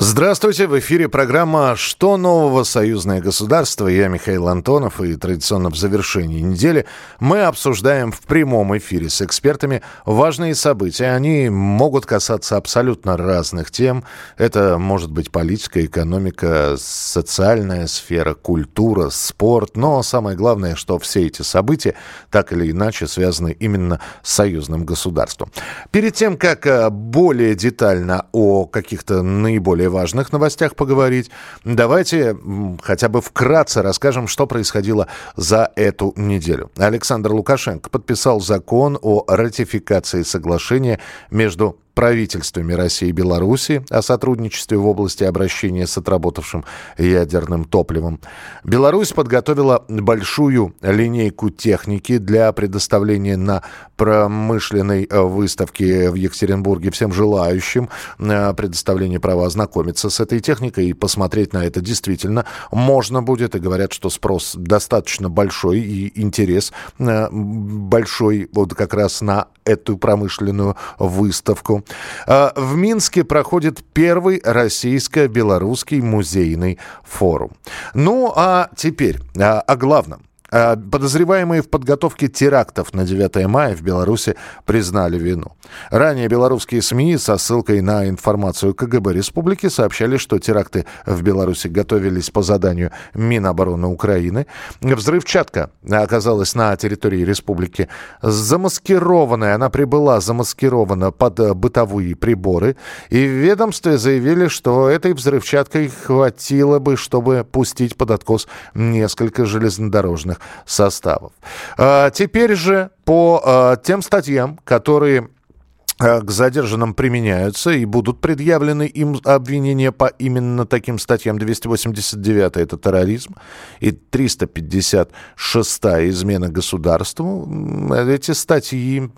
Здравствуйте, в эфире программа «Что нового? Союзное государство». Я Михаил Антонов, и традиционно в завершении недели мы обсуждаем в прямом эфире с экспертами важные события. Они могут касаться абсолютно разных тем. Это может быть политика, экономика, социальная сфера, культура, спорт. Но самое главное, что все эти события так или иначе связаны именно с союзным государством. Перед тем, как э, более детально о каких-то наиболее более важных новостях поговорить. Давайте хотя бы вкратце расскажем, что происходило за эту неделю. Александр Лукашенко подписал закон о ратификации соглашения между правительствами России и Беларуси о сотрудничестве в области обращения с отработавшим ядерным топливом. Беларусь подготовила большую линейку техники для предоставления на промышленной выставке в Екатеринбурге всем желающим предоставление права ознакомиться с этой техникой и посмотреть на это действительно можно будет. И говорят, что спрос достаточно большой и интерес э, большой вот как раз на эту промышленную выставку. А, в Минске проходит первый российско-белорусский музейный форум. Ну а теперь а, о главном. А, подозреваемые в подготовке терактов на 9 мая в Беларуси признали вину. Ранее белорусские СМИ со ссылкой на информацию КГБ республики сообщали, что теракты в Беларуси готовились по заданию Минобороны Украины. Взрывчатка оказалась на территории республики замаскированная. Она прибыла замаскирована под бытовые приборы. И в ведомстве заявили, что этой взрывчаткой хватило бы, чтобы пустить под откос несколько железнодорожных составов. А, теперь же по а, тем статьям, которые к задержанным применяются и будут предъявлены им обвинения по именно таким статьям 289 это терроризм и 356 измена государству. Эти статьи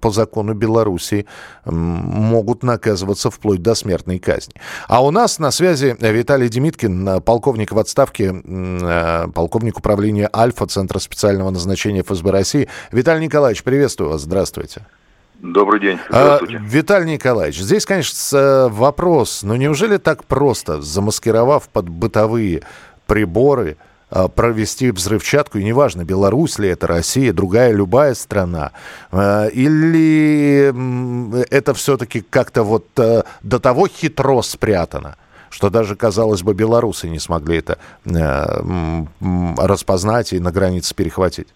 по закону Беларуси могут наказываться вплоть до смертной казни. А у нас на связи Виталий Демиткин, полковник в отставке, э, полковник управления Альфа, Центра специального назначения ФСБ России. Виталий Николаевич, приветствую вас, здравствуйте. Добрый день. А, Виталий Николаевич, здесь, конечно, вопрос, но неужели так просто, замаскировав под бытовые приборы, а, провести взрывчатку, и неважно, Беларусь ли это, Россия, другая любая страна, а, или это все-таки как-то вот до того хитро спрятано, что даже, казалось бы, белорусы не смогли это распознать и на границе перехватить?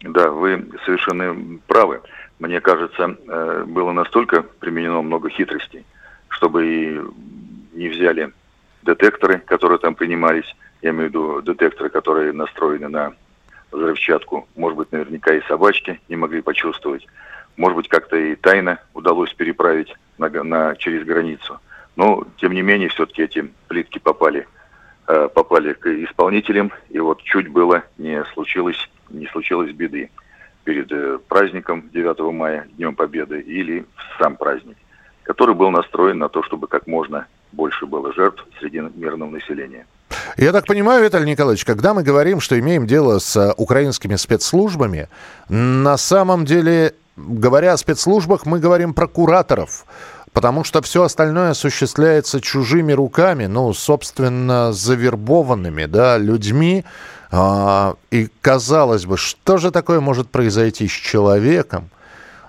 Да, вы совершенно правы мне кажется, э, было настолько применено много хитростей, чтобы и не взяли детекторы, которые там принимались, я имею в виду детекторы, которые настроены на взрывчатку, может быть, наверняка и собачки не могли почувствовать, может быть, как-то и тайно удалось переправить на, на, через границу. Но, тем не менее, все-таки эти плитки попали, э, попали к исполнителям, и вот чуть было не случилось, не случилось беды перед э, праздником 9 мая, Днем Победы, или в сам праздник, который был настроен на то, чтобы как можно больше было жертв среди мирного населения. Я так понимаю, Виталий Николаевич, когда мы говорим, что имеем дело с э, украинскими спецслужбами, на самом деле, говоря о спецслужбах, мы говорим про кураторов, потому что все остальное осуществляется чужими руками, ну, собственно, завербованными, да, людьми, и казалось бы, что же такое может произойти с человеком?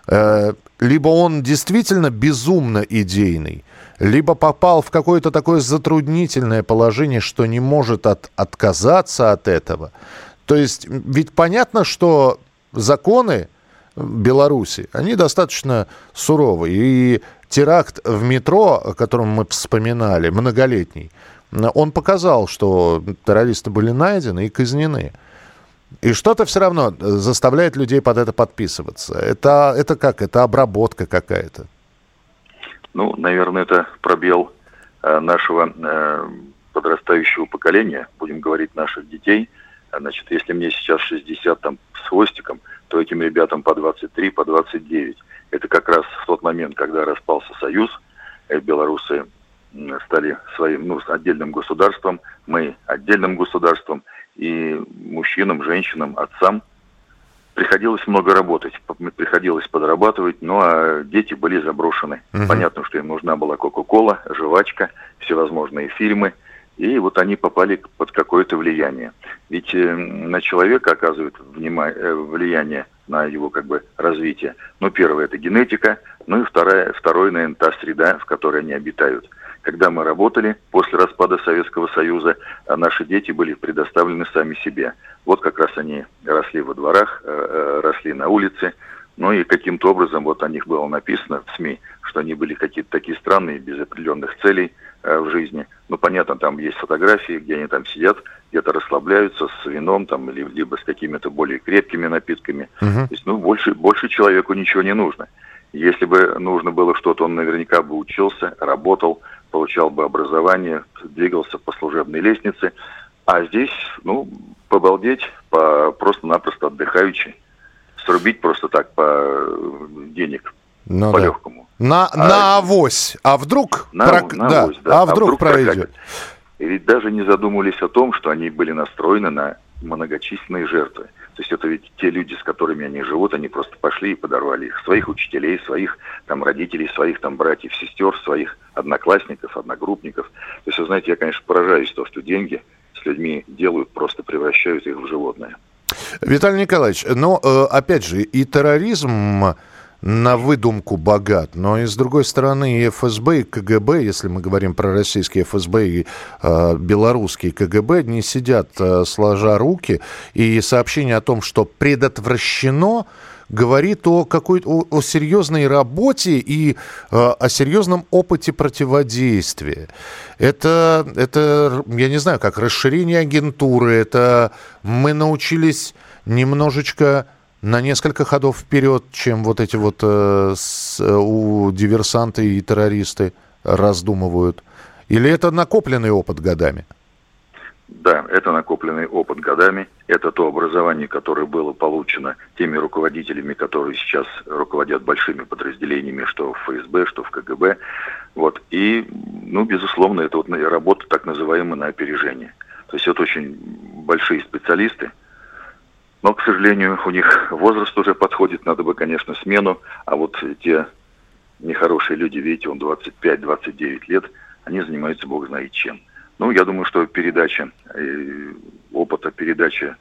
Э, либо он действительно безумно идейный, либо попал в какое-то такое затруднительное положение, что не может от, отказаться от этого. То есть ведь понятно, что законы Беларуси, они достаточно суровые. И теракт в метро, о котором мы вспоминали, многолетний, он показал, что террористы были найдены и казнены. И что-то все равно заставляет людей под это подписываться. Это, это как? Это обработка какая-то. Ну, наверное, это пробел э, нашего э, подрастающего поколения, будем говорить, наших детей. Значит, если мне сейчас 60 там, с хвостиком, то этим ребятам по 23, по 29. Это как раз в тот момент, когда распался Союз, э, белорусы стали своим ну, отдельным государством, мы отдельным государством, и мужчинам, женщинам, отцам приходилось много работать, приходилось подрабатывать, ну а дети были заброшены. Угу. Понятно, что им нужна была Кока-Кола, жвачка, всевозможные фильмы, и вот они попали под какое-то влияние. Ведь э, на человека оказывает э, влияние на его как бы развитие. Ну, первое – это генетика, ну и второе, второе, наверное, та среда, в которой они обитают. Когда мы работали после распада Советского Союза, а наши дети были предоставлены сами себе. Вот как раз они росли во дворах, э, росли на улице, ну и каким-то образом вот о них было написано в СМИ, что они были какие-то такие странные, без определенных целей э, в жизни. Ну, понятно, там есть фотографии, где они там сидят, где-то расслабляются с вином там, либо с какими-то более крепкими напитками. Uh-huh. То есть, ну, больше, больше человеку ничего не нужно. Если бы нужно было что-то, он наверняка бы учился, работал, получал бы образование, двигался по служебной лестнице. А здесь, ну, побалдеть, по, просто-напросто отдыхающий срубить просто так по э, денег ну, по-легкому. На, а, на авось. А вдруг, на, прок... на да. Авось, да. А, вдруг а вдруг пройдет. Прокатит. И ведь даже не задумывались о том, что они были настроены на многочисленные жертвы. То есть это ведь те люди, с которыми они живут, они просто пошли и подорвали их. Своих учителей, своих там родителей, своих там братьев, сестер, своих одноклассников, одногруппников. То есть, вы знаете, я, конечно, поражаюсь то, что деньги с людьми делают, просто превращают их в животное. Виталий Николаевич, но э, опять же, и терроризм на выдумку богат, но и с другой стороны и ФСБ, и КГБ, если мы говорим про российские ФСБ и э, белорусские КГБ, не сидят э, сложа руки, и сообщение о том, что предотвращено, говорит о какой-то о, о серьезной работе и э, о серьезном опыте противодействия. Это, это, я не знаю, как расширение агентуры, это мы научились немножечко на несколько ходов вперед, чем вот эти вот э, с, э, у диверсанты и террористы раздумывают? Или это накопленный опыт годами? Да, это накопленный опыт годами, это то образование, которое было получено теми руководителями, которые сейчас руководят большими подразделениями, что в ФСБ, что в КГБ. Вот. И, ну, безусловно, это вот работа так называемая на опережение. То есть это очень большие специалисты, но, к сожалению, у них возраст уже подходит, надо бы, конечно, смену, а вот те нехорошие люди, видите, он 25-29 лет, они занимаются бог знает чем. Ну, я думаю, что передача э, опыта, передача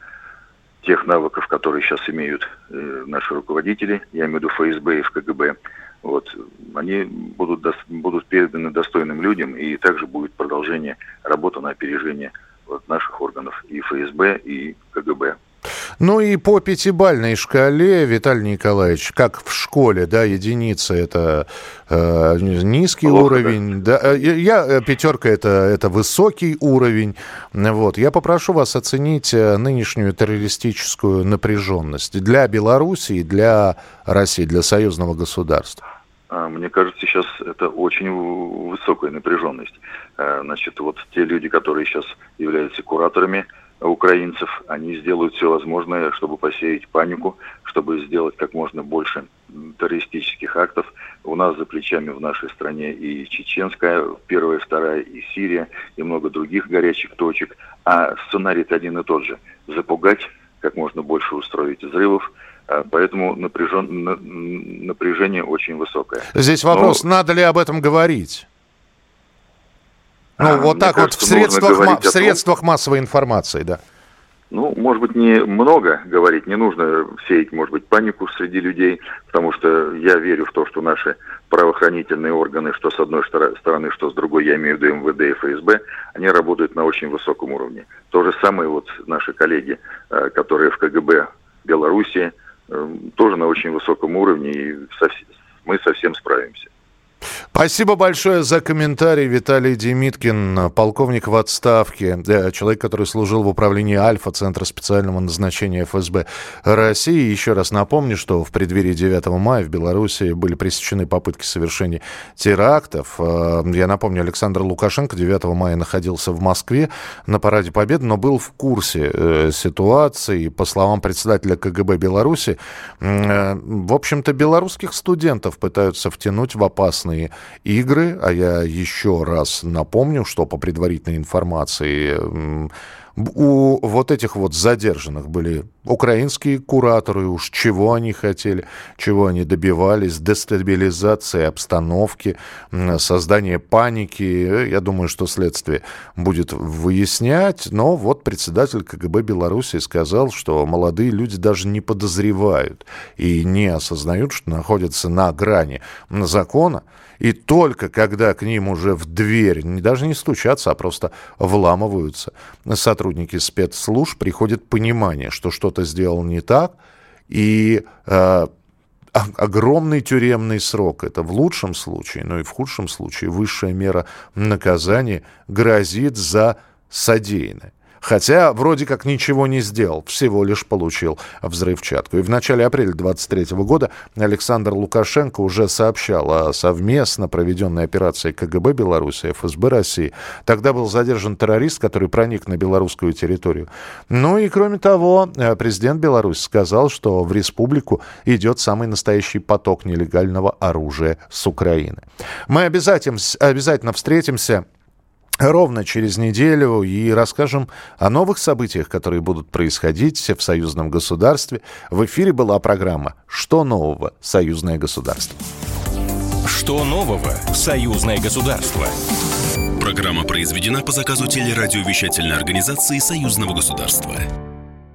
тех навыков, которые сейчас имеют э, наши руководители, я имею в виду ФСБ и ФКГБ, вот, они будут, до, будут переданы достойным людям, и также будет продолжение работы на опережение вот, наших органов и ФСБ, и КГБ. Ну и по пятибальной шкале, Виталий Николаевич, как в школе, да, единица это э, низкий Плохо, уровень, да, да э, я э, пятерка это это высокий уровень, вот. Я попрошу вас оценить э, нынешнюю террористическую напряженность для Беларуси и для России, для союзного государства. А, мне кажется, сейчас это очень высокая напряженность. Значит, вот те люди, которые сейчас являются кураторами украинцев. Они сделают все возможное, чтобы посеять панику, чтобы сделать как можно больше террористических актов. У нас за плечами в нашей стране и чеченская, первая, вторая, и Сирия, и много других горячих точек. А сценарий один и тот же. Запугать, как можно больше устроить взрывов, а, Поэтому напряжен, напряжение очень высокое. Здесь вопрос, Но... надо ли об этом говорить? Ну, а, вот так кажется, вот в средствах, ма- в средствах массовой информации, да. Ну, может быть, не много говорить, не нужно сеять, может быть, панику среди людей, потому что я верю в то, что наши правоохранительные органы, что с одной стороны, что с другой, я имею в виду МВД и ФСБ, они работают на очень высоком уровне. То же самое вот наши коллеги, э, которые в КГБ Беларуси, э, тоже на очень высоком уровне, и мы совсем справимся. Спасибо большое за комментарий. Виталий Демиткин, полковник в отставке, человек, который служил в управлении Альфа, Центра специального назначения ФСБ России. Еще раз напомню, что в преддверии 9 мая в Беларуси были пресечены попытки совершения терактов. Э, я напомню, Александр Лукашенко 9 мая находился в Москве на Параде Победы, но был в курсе э, ситуации. По словам председателя КГБ Беларуси, э, в общем-то, белорусских студентов пытаются втянуть в опасные игры. А я еще раз напомню, что по предварительной информации у вот этих вот задержанных были украинские кураторы, уж чего они хотели, чего они добивались, дестабилизации обстановки, создания паники. Я думаю, что следствие будет выяснять, но вот председатель КГБ Беларуси сказал, что молодые люди даже не подозревают и не осознают, что находятся на грани закона, и только когда к ним уже в дверь, даже не стучатся, а просто вламываются сотрудники спецслужб, приходит понимание, что что-то сделал не так, и э, огромный тюремный срок. Это в лучшем случае, но и в худшем случае высшая мера наказания грозит за содеянное. Хотя вроде как ничего не сделал, всего лишь получил взрывчатку. И в начале апреля 23 года Александр Лукашенко уже сообщал о совместно проведенной операции КГБ Беларуси и ФСБ России. Тогда был задержан террорист, который проник на белорусскую территорию. Ну и кроме того, э, президент Беларуси сказал, что в республику идет самый настоящий поток нелегального оружия с Украины. Мы обязательно, обязательно встретимся ровно через неделю и расскажем о новых событиях, которые будут происходить в союзном государстве. В эфире была программа «Что нового? Союзное государство». Что нового? Союзное государство. Программа произведена по заказу телерадиовещательной организации Союзного государства.